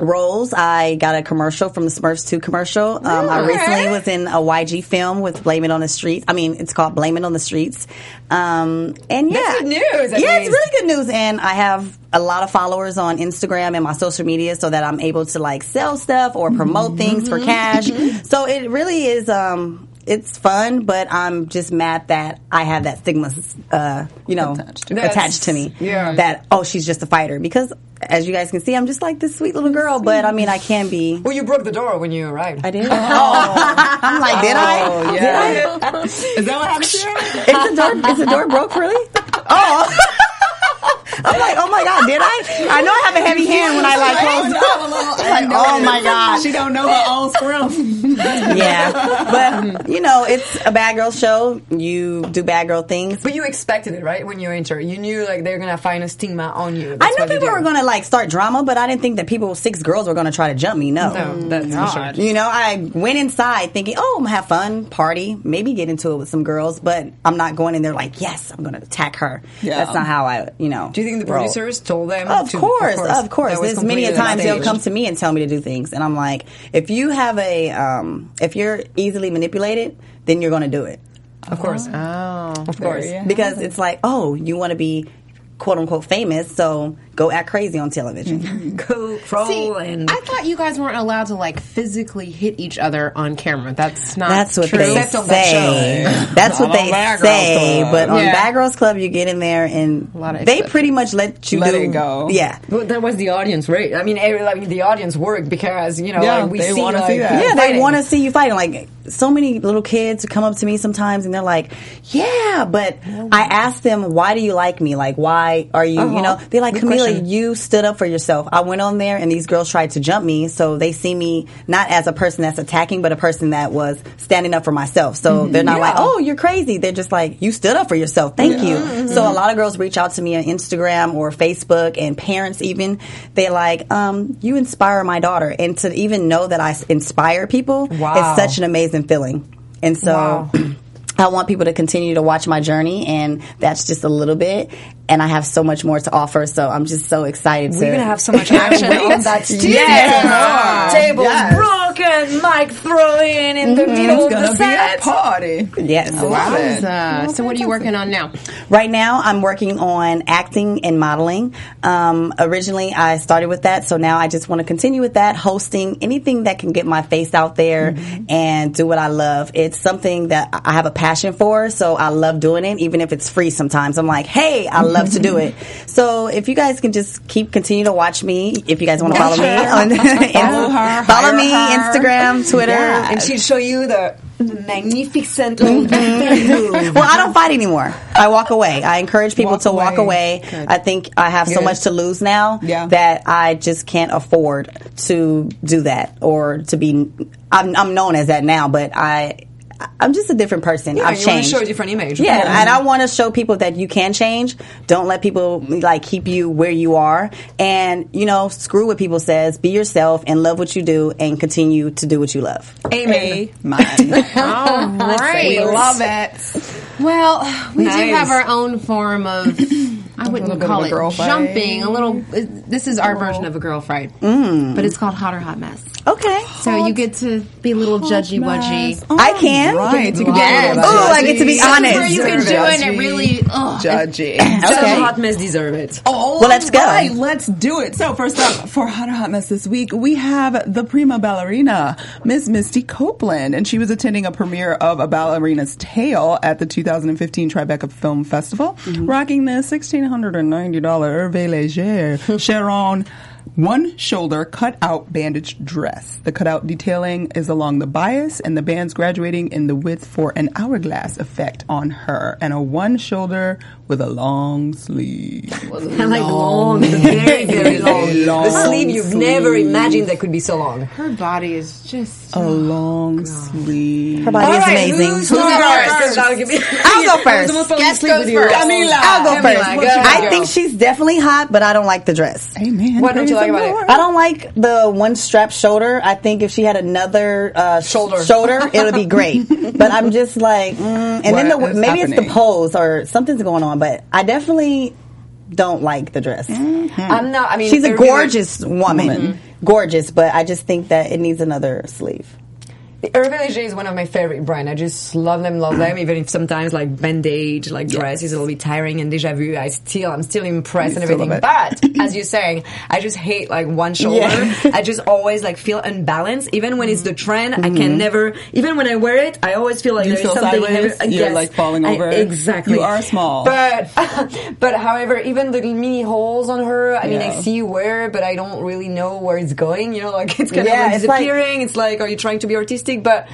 roles. I got a commercial from the Smurfs 2 commercial. Um, I recently was in a YG film with Blame It on the Streets. I mean, it's called Blame It on the Streets. Um, and yeah,
That's good news,
Yeah, it's really good news. And I have a lot of followers on Instagram and my social media so that I'm able to like sell stuff or promote things for cash. So it really is, um, it's fun, but I'm just mad that I have that stigma, uh, you know,
Attached.
That's-
attached to me.
yeah.
That oh, she's just a fighter because, as you guys can see, I'm just like this sweet little girl. But I mean, I can be.
Well, you broke the door when you arrived.
I did. Oh, I'm like, did I?
Oh,
Did
yeah.
I?
Is that what happened to?
Is the door? Is the door broke? Really? Oh. I'm like, oh my god, did I? I know I have a heavy hand when I like close.
Like,
oh my god.
She don't know her own scrim.
Yeah, but you know, it's a bad girl show. You do bad girl things.
But you expected it, right? When you enter, you knew like they're gonna find a stigma on you.
I
That's
knew people were going to like start drama, but I didn't think that people, six girls, were going to try to jump me. No,
No, that's for sure.
You know, I went inside thinking, oh, I'm gonna have fun, party, maybe get into it with some girls, but I'm not going in there like, yes, I'm going to attack her.
Yeah.
That's not how I, you know.
Do you think the
roll.
producers told them?
Of
to,
course, of course.
That was
There's many a
completely
times they'll come to me and tell me to do things, and I'm like, if you have a, um, if you're easily manipulated, then you're going to do it
Of course,
Oh.
of course.
because it's like, oh, you want to be quote unquote famous, so go act crazy on television. Mm-hmm.
Go crawl
See,
and
I thought you guys weren't allowed to like physically hit each other on camera. That's not.
That's what
true.
they
Except on that
say. That's what they say.
Club.
But on
Yeah.
Bad Girls Club, you get in there and
lot of
they pretty much let you
Let
do
it go.
Yeah.
But that was the audience, right? I mean, every, I mean, the audience worked because you know,
Yeah,
like, we
they
see
wanna
like,
see that.
people
Yeah, they want to see you fighting. Like so many little kids come up to me sometimes and they're like, "Yeah," but I ask them, "Why do you like me? Like, why are you? You uh-huh. know?" They're like,
Good
"Camille, basically you stood up for yourself. I went on there and these girls tried to jump me, so they see me not as a person that's attacking, but a person that was standing up for myself. So they're not like, "Oh, you're crazy." They're just like, "You stood up for yourself. Thank you." So a lot of girls reach out to me on Instagram or Facebook, and parents even they're like, um, "You inspire my daughter," and to even know that I inspire people
Wow.
is such an amazing feeling. And so.
Wow.
I want people to continue to watch my journey, and that's just a little bit. And I have so much more to offer, so I'm just so excited.
We're
to
gonna have so much action on that studio.
Yes.
Tables
Yes.
broken, mic throwing in the middle
It's
of
gonna
the
be a
set.
party.
Yes.
Love it.
Uh, so what are you working on now?
Right now, I'm working on acting and modeling. Um, originally, I started with that, so now I just want to continue with that, hosting anything that can get my face out there and do what I love. It's something that I have a passion for, so I love doing it, even if it's free sometimes. I'm like, hey, I love to do it. So if you guys can just keep continue to watch me, if you guys want to follow me on
Follow her,
follow me,
her.
Instagram, Twitter.
And she'll show you the magnificent move. Mm-hmm.
well, I don't fight anymore. I walk away. I encourage people
Walk
to walk
away.
away.
Good.
I think I have so much to lose now
Yeah.
that I just can't afford to do that or to be. I'm, I'm known as that now, but I. I'm just a different person.
Yeah,
I've changed.
you wanna
changed.
show a different image.
Yeah, and I want to show people that you can change. Don't let people like keep you where you are, and you know, screw what people says. Be yourself and love what you do, and continue to do what you love.
Amen.
Mine.
All right.
we love it.
Well, we do have our own form of. I wouldn't call it
girl fight.
jumping. A little. This is our version of a girl fight, mm. but it's called hot or hot mess.
Okay,
So you get to be a little judgy wudgy.
I can.
Right. You can be
Yes.
a little
oh, I get to be
judgy.
honest.
Where you can do it and it really. Ugh.
Judgy.
Just
Okay.
hot mess deserve it.
Oh,
Well, let's go.
right, let's do it. So first up, for Hot or Hot Mess this week, we have the prima ballerina, Miss Misty Copeland, and she was attending a premiere of A Ballerina's Tale at the 2015 Tribeca Film Festival, mm-hmm. rocking the $1,690 Hervé Leger Sharon one shoulder cut out bandaged dress. The cutout detailing is along the bias and the bands graduating in the width for an hourglass effect on her and a one shoulder with a long sleeve.
I like long, very, very long.
Long
the sleeve you've never imagined that could be so long.
Her body is just.
A long sleeve.
Her body is amazing.
Who's going
first?
first? I'll give you-
I'll go
I was almost
first.
falling
Guess
asleep
goes
with you.
first.
Camila.
I'll go
Camila,
first.
go
I think she's definitely hot, but I don't like the dress.
Amen.
What don't you like
the
about it?
I don't like the one strap shoulder. I think if she had another uh,
Shoulder.
shoulder, it would be great. but I'm just like, mm, and then the,
What is
maybe it's the pose or something's going on. But I definitely don't like the dress. Mm-hmm.
I'm not. I mean,
She's a
Hervé-
gorgeous woman, gorgeous, but I just think that it needs another sleeve.
Hervé Leger is one of my favorite brands. I just love them, love them. Even if sometimes like bandage, like dress is a little bit tiring and deja vu, I still, I'm still impressed
You
and everything. But as you're saying, I just hate like one shoulder.
Yeah.
I just always like feel unbalanced. Even when it's the trend, I
Mm-hmm.
can never. Even when I wear it, I always feel like
You
there's something.
sideways?
heavy-
You're,
yes.
like, falling
I-
over?
exactly.
You are small.
But but however, even the mini holes on her. I mean, I see where, but I don't really know where it's going. You know, like it's kind
Yeah,
of like
it's like-
disappearing. It's like, are you trying to be artistic? But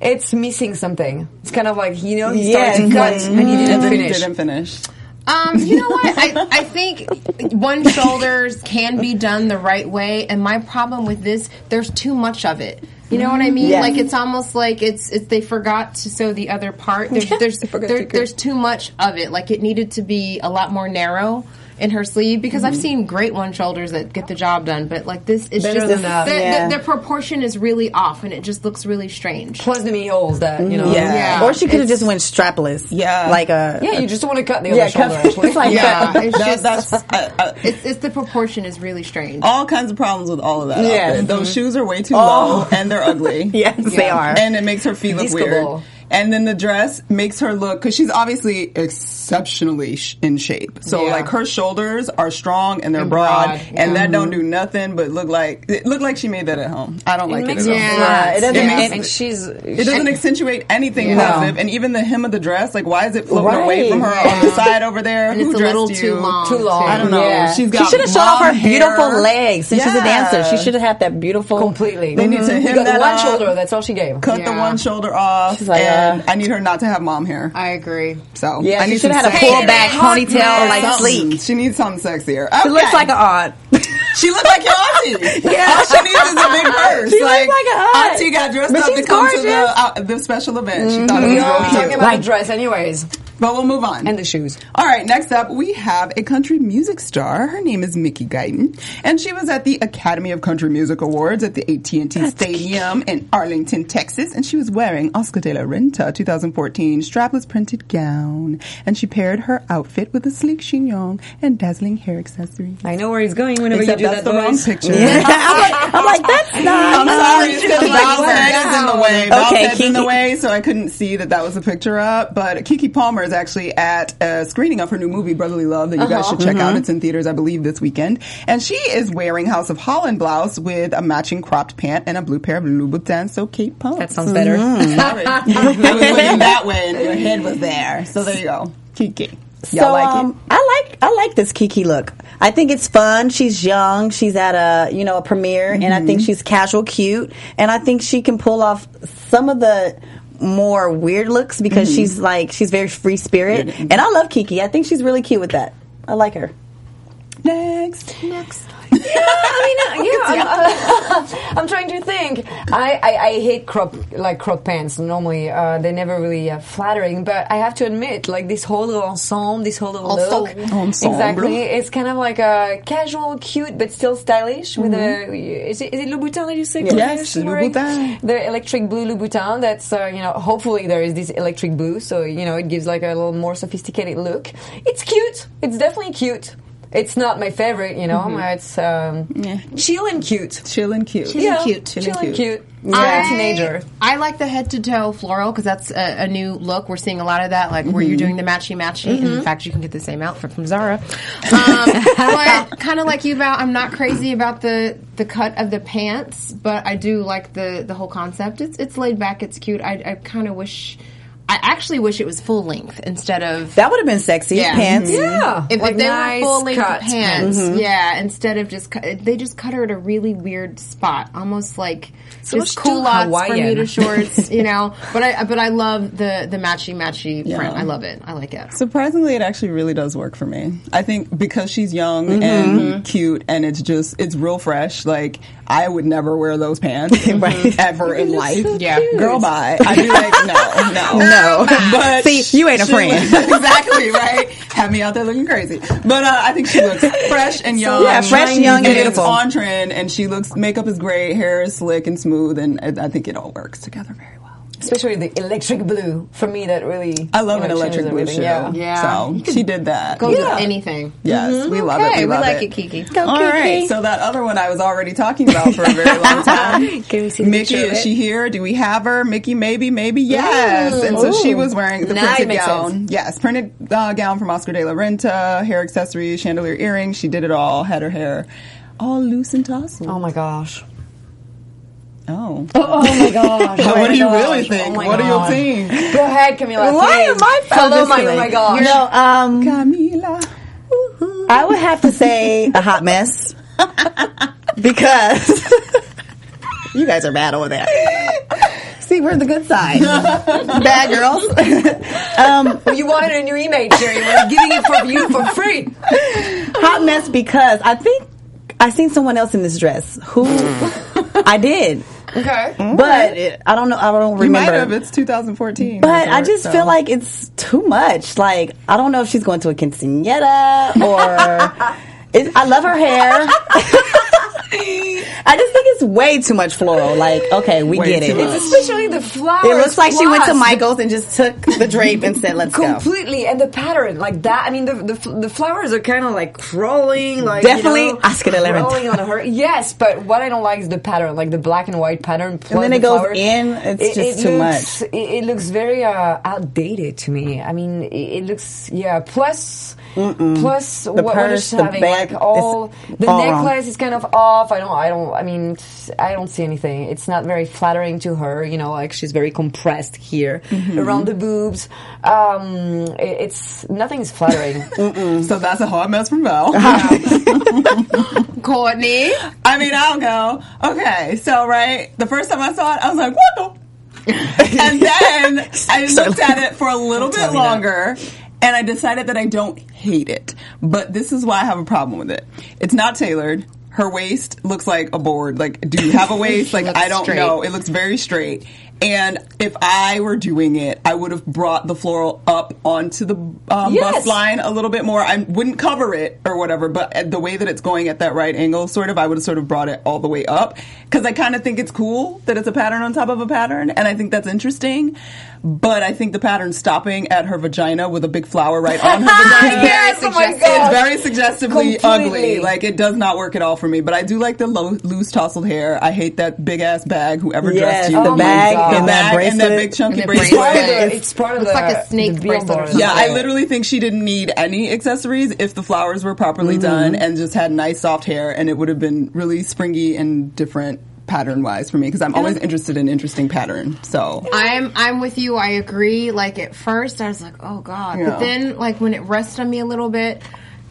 it's missing something. It's kind of like you know, you
Yeah,
started to cut
it's
and you didn't finish.
didn't finish.
Um, you know what? I, I think one shoulders can be done the right way, and my problem with this, there's too much of it. You know what I mean?
Yes.
Like it's almost like it's, it's they forgot to sew the other part. There's there's there, there's too much of it. Like it needed to be a lot more narrow in her sleeve because I've seen great one shoulders that get the job done, but like this is
Better
just
than that.
the,
Yeah.
the, the proportion is really off, and it just looks really strange.
Plus the mini holes that you know.
Yeah.
Yeah.
or she could have just went strapless.
Yeah.
like a
Yeah, you just want to cut the
Yeah,
other shoulder.
cut-
Actually.
it's like
Yeah, it's just
that's uh, uh,
it's, it's the proportion is really strange.
all kinds of problems with all of that.
Yeah.
outfit. Those shoes are way too
Oh.
low and they're ugly.
yes, they are.
And it makes her feet look
Disco
weird.
Ball.
And then the dress makes her look because she's obviously exceptionally sh- in shape. So
Yeah.
like her shoulders are strong and they're
And
broad,
broad,
and
yeah.
that don't do nothing but look like it look like she made that at home. I don't like it
makes
at
her
all.
Yeah.
It doesn't-
It makes-
and she's
It doesn't accentuate anything
Yeah.
positive, and even the hem of the dress, like why is it floating
Right.
away from her on the side over there?
and
Who
it's a
dressed
little
you?
too long.
Too long.
I don't know.
Yeah.
She's
she
got
should have shown off her
hair.
beautiful legs since she's a dancer. She should have had that beautiful
completely.
They need to mm-hmm.
You
hem
got
that
one
up.
shoulder. That's all she gave.
Cut the one shoulder off.
She's like,
and and I need her not to have mom hair.
I agree.
So
Yeah,
I
she
need
should
some
have had a
sexy-
pull back ponytail, like
something.
sleek.
She needs something sexier.
She looks like an aunt.
She looks like your auntie.
Yeah.
All she needs is a big purse.
She looks like an aunt.
Auntie got dressed
But
up to
she's
come to the, uh, the special event. She thought it was
We
real
are talking
cute.
about the dress, anyways,
But we'll move on.
and the shoes.
All right, next up, we have a country music star. Her name is Mickey Guyton, and she was at the Academy of Country Music Awards at the AT&T Stadium in Arlington, Texas, and she was wearing Oscar de la Renta 2014 strapless printed gown, and she paired her outfit with a sleek chignon and dazzling hair accessories.
I know where he's going whenever
Except
you do
that's
that
the wrong
voice.
picture.
I'm like, I'm like, that's not.
I'm sorry, it's because Val's
Like,
head is in the way.
Okay,
Val's head's in the way, so I couldn't see that that was a picture up. But Keke Palmer is actually at a screening of her new movie, Brotherly Love, that you guys should check out. It's in theaters, I believe, this weekend. And she is wearing House of Holland blouse with a matching cropped pant and a blue pair of Louboutins, so Kate Pumps.
That sounds better.
Sorry. it was looking that way and your head was there. So there you go. Keke. Y'all
so
like
um,
it?
I like I like this Keke look. I think it's fun. She's young. She's at a you know a premiere, and I
Mm-hmm.
think she's casual, cute, and I think she can pull off some of the more weird looks because
Mm-hmm.
she's like she's very free spirit, and I love Kiki. I think she's really cute with that. I like her.
Next.
Next.
I mean, uh, yeah, I'm, I'm trying to think. I, I, I hate crop like crop pants. Normally, uh, they're never really uh, flattering. But I have to admit, like this whole ensemble, this whole little look,
Ensemble.
Ensemble.
exactly. It's kind of like a casual, cute, but still stylish. With a is it, is it Louboutin that you say?
Yes,
She's?
Louboutin.
The electric blue Louboutin. That's uh, you know. Hopefully, there is this electric blue, so you know it gives like a little more sophisticated look. It's cute. It's definitely cute. It's not my favorite, you know. It's um, chill and cute.
Chill and cute.
Chill and cute.
Chill
Chill and cute.
cute. Yeah, teenager.
I like the head to toe floral because that's a, a new look. We're seeing a lot of that, like where you're doing the matchy matchy. And in fact, you can get the same outfit from Zara. Um, but kind of like you, Val, I'm not crazy about the the cut of the pants, but I do like the the whole concept. It's it's laid back. It's cute. I, I kind of wish. I actually wish it was full length instead of
That would have been sexy
Yeah.
pants.
Yeah,
if, if they
nice
were full length
cut
pants, yeah, instead of just cut, they just cut her at a really weird spot, almost like
So
just
much too
culottes,
Hawaiian.
Bermuda shorts, you know. But I but I love the the matchy matchy
Yeah.
print. I love it. I like it.
Surprisingly, it actually really does work for me. I think because she's young
Mm-hmm.
and cute, and it's just it's real fresh. Like I would never wear those pants ever in life.
Yeah.
girl, bye. I'd be like, no, no,
No.
But
See, you ain't a friend.
looks- exactly right. Have me out there looking crazy. But uh, I think she looks fresh and young.
Yeah, fresh, young, and
it's
beautiful.
on trend, and she looks makeup is great, hair is slick and smooth, and I I think it all works together very well.
Especially the electric blue. For me, that really.
I love
you
an electric blue shoe.
Yeah.
Yeah.
So she did that.
Goes
Yeah.
with anything.
Yes, we love it. We,
we
love
like
it.
it, Keke.
Go
All
Keke.
right, so that other one I was already talking about for a very long time.
Can we see the
Mickey? Is she here? Do we have her? Mickey? Maybe, maybe yes. And so she was wearing the
Now
printed
makes
gown.
sense.
Yes, printed uh, gown from Oscar de la Renta, hair accessories, chandelier earrings. She did it all. Had her hair all loose and tousled.
Oh my gosh.
Oh,
Oh my gosh.
what do you
gosh.
really think?
Oh
what do you
God.
think,
Go ahead, Camila.
Why
please.
am I
Hello, my, oh my gosh.
No, um,
Camila?
I would have to say a hot mess because you guys are bad over there. See, we're the good side. bad girls. um,
You wanted a new image, Jerry. We're giving it for you for free.
hot mess because I think I seen someone else in this dress who I did,
Okay.
but I don't know. I don't
You might
remember.
have. It's 2014.
But I just
so.
feel like it's too much. Like I don't know if she's going to a quinceanera or. I love her hair. I just think it's way too much floral. Like, okay, we
Way
get it.
much.
It's-
Especially the flowers.
it looks like she went to Michael's and just took the drape and said, "Let's go."
Completely, and the pattern like that. I mean, the the, the flowers are kind of like crawling, like
Definitely
you know,
Oscar de
crawling on her. Yes, but what I don't like is the pattern, like the black and white pattern. Plus
then it
the
goes
flowers.
in, it's just too
looks, It, it looks very uh, outdated to me. I mean, it, it looks yeah. Plus. Plus, what, what
purse,
is she
the
having?
bag,
like all
it's
the
all wrong.
necklace is kind of off. I don't. I don't. I mean, I don't see anything. It's not very flattering to her. You know, like she's very compressed here
Mm-hmm.
around the boobs. Um, it, it's nothing's flattering.
So that's a hard mess from Val.
Courtney.
I mean, I'll go. Okay, so right, the first time I saw it, I was like, what the? and then I looked at it for a little bit longer. And I decided that I don't hate it. But this is why I have a problem with it. It's not tailored. Her waist looks like a board. Like, do you have a waist? Like, I don't
straight.
know. It looks very straight. And if I were doing it, I would have brought the floral up onto the um,
Yes.
bust line a little bit more. I wouldn't cover it or whatever, but the way that it's going at that right angle, sort of, I would have sort of brought it all the way up because I kind of think it's cool that it's a pattern on top of a pattern, and I think that's interesting. But I think the pattern stopping at her vagina with a big flower right on her vagina.
Yes, oh. God.
It's very suggestively
Completely.
ugly. Like it does not work at all for me. But I do like the low, loose tousled hair. I hate that big ass bag. Whoever
Yes,
dressed you,
the
Oh
bag
God.
the
and that
bag and that
bracelet.
big chunky
And
bracelet.
bracelet.
It's part of
Looks
the,
like a snake
the
bracelet or
Yeah, I literally think she didn't need any accessories if the flowers were properly
Mm-hmm.
done and just had nice soft hair, and it would have been really springy and different pattern wise for me because I'm always interested in interesting pattern. So
I'm I'm with you. I agree. Like at first, I was like, "Oh God,"
Yeah.
but then like when it rests on me a little bit,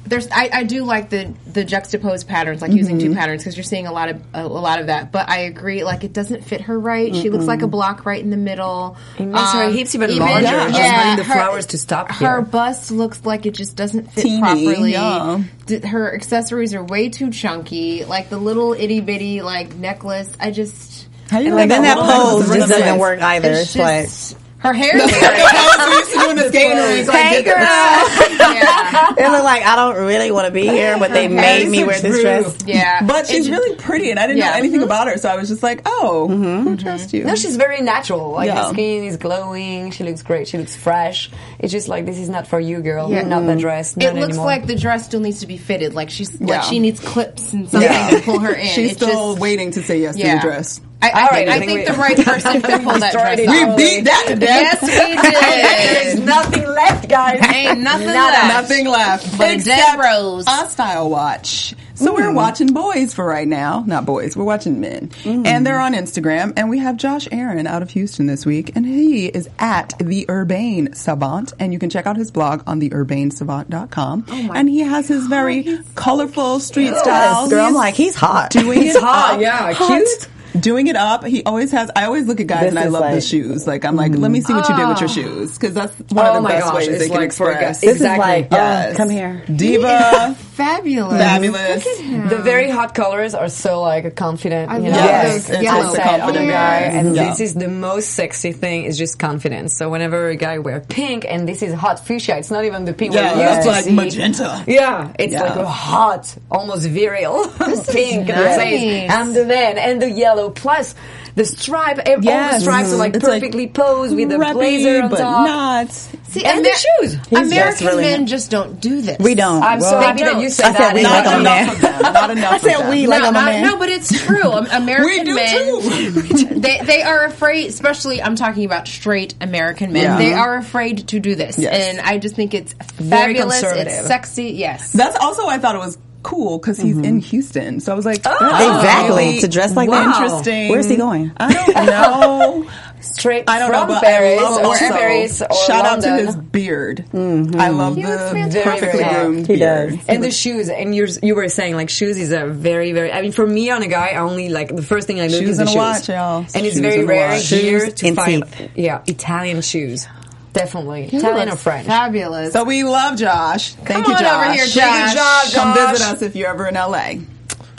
there's I, I do like the the juxtaposed patterns, like using
Mm-hmm.
two patterns because you're seeing a lot of a, a lot of that. But I agree, like it doesn't fit her right. She looks like a block right in the middle.
It makes her
Um,
hips even larger, just having the flowers to stop
Her
here.
bust looks like it just doesn't fit
Teeny,
properly.
yeah.
Her accessories are way too chunky. Like the little itty bitty like necklace. I just.
How you
and
like
And then
that
that pose just doesn't work either.
It's
It's like
just her hair. is
That's what used to do in the skating. Like,
Hey,
get
yeah.
it looked like I don't really want to be here, but they made me wear this dress.
Yeah,
But she's
It-
really pretty, and I didn't
Yeah.
know anything mm-hmm. about her, so I was just like, "Oh,
Mm-hmm.
I trust mm-hmm. you."
No, she's very natural. Like
Yeah.
her skin is glowing. She looks great. She looks fresh. It's just like this is not for you, girl.
Yeah.
Not the mm-hmm. dress.
It looks
anymore.
like the dress still needs to be fitted. Like she's
Yeah.
like she needs clips and something
Yeah.
to pull her in.
She's
It's
still
just,
waiting to say yes to the dress.
I, I
All
think,
I
I
think
think
we-
the right person could pull that
destroyed
dress
it.
off.
We beat that to death.
Yes, we
There's nothing left, guys.
Ain't nothing
Nada.
left.
Nothing left
But a dead
except
rose.
A style watch. So we're watching boys for right now. Not boys. We're watching men, mm-hmm. and they're on Instagram. And we have Josh Aaron out of Houston this week, and he is at the Urbane Savant, and you can check out his blog on the urbanesavant.com. Oh and he has his very colorful street style.
Girl, I'm like, he's hot.
doing
He's
it
hot,
up.
yeah, cute.
Doing it up. He always has. I always look at guys
This
and I
is
love the shoes. Like I'm like, let me see what you did with your ah. shoes because that's one
Oh
of the oh
my
best
gosh,
ways they can
like for a guy-
express.
This
Exactly.
is like, oh,
Yes.
oh, come here.
Diva,
Fabulous.
fabulous.
The very hot colors are so like confident.
I
you know,
Yes,
those
it's
yellow
also
set
confident.
guy, and
Yeah.
this is the most sexy thing is just confidence. So whenever a guy wear pink, and this is hot fuchsia, it's not even the pink
Yeah,
we're used to
like
see.
magenta.
Yeah, it's
Yeah.
like a hot, almost virile pink. that
nice.
I'm the man, and the yellow plus the stripe. ev- All the
Yes.
stripes are like
It's like
perfectly posed with the blazer on
but
top.
not.
See,
And the shoes.
He's
American
just really-
men just don't do this.
We don't.
I'm so
Well,
happy that you said
I
that.
we
and
like
I
a
don't
man.
Enough of them. Not enough.
I said we like I'm a
not-
man.
no, but it's true. American
We do
men,
too.
they they are afraid. Especially, I'm talking about straight American men.
Yeah.
They are afraid to do this,
Yes.
and I just think it's fabulous. It's sexy. Yes.
That's also I thought it was cool because he's in mm-hmm. Houston. So I was like, that's
Exactly.
really
To dress like
Wow.
that.
Interesting.
Where's he going?
I don't know.
Straight
I don't
from
know,
Paris
I
or
also,
Paris or
shout
London.
out to his beard. Mm-hmm. I love
He
the perfectly
Very
groomed
He
beard.
does.
And the shoes, and you you were saying like shoes is a very very. I mean, for me on a guy, I only like the first thing I look
Shoes
is the
and a
shoes,
watch, y'all.
and it's very
and
rare
watch.
here
Shoes
to find
teeth.
yeah Italian shoes, definitely
He
Italian or
looks
French.
Fabulous.
So we love Josh. Thank
Come
you,
on
Josh.
over here,
Thank you,
Josh.
Come visit us if you're ever in LA.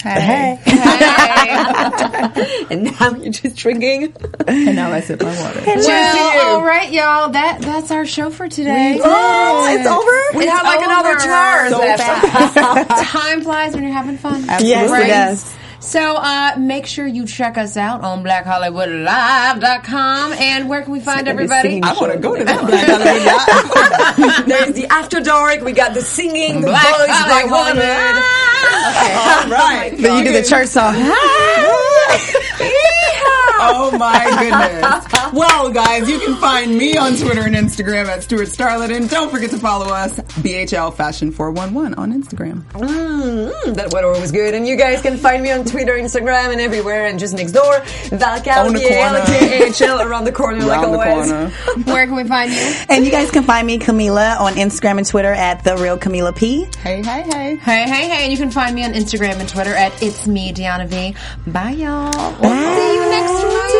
Hey.
hey and now you're just drinking.
And now I sip my water.
Well, all right, y'all. That that's our show for today.
Oh, it's over?
We have like another
over.
two hours
So
left.
Time flies when you're having fun.
Yes, it does.
So uh, make sure you check us out on BlackHollywoodLive.com. And where can we find everybody?
I want to go to that Black Hollywood Live.
There's the after dark. We got the singing, the
Black
boys, Black
Hollywood.
Hollywood.
All right.
Then you do the church song.
Oh my goodness. Well, guys, you can find me on Twitter and Instagram at Stuart Starlet. And don't forget to follow us, BHL Fashion 411 on Instagram.
Mm, that water was good. And you guys can find me on Twitter, Instagram, and everywhere. And just next door, Valcal,
On the
around the corner, like
Around the
always.
corner.
Where can we find you?
And you guys can find me, Camila, on Instagram and Twitter at The Real Camila P.
Hey, hey, hey.
Hey, hey, hey. And you can find me on Instagram and Twitter at It's Me, Deanna V. Bye, y'all. We'll see you next week.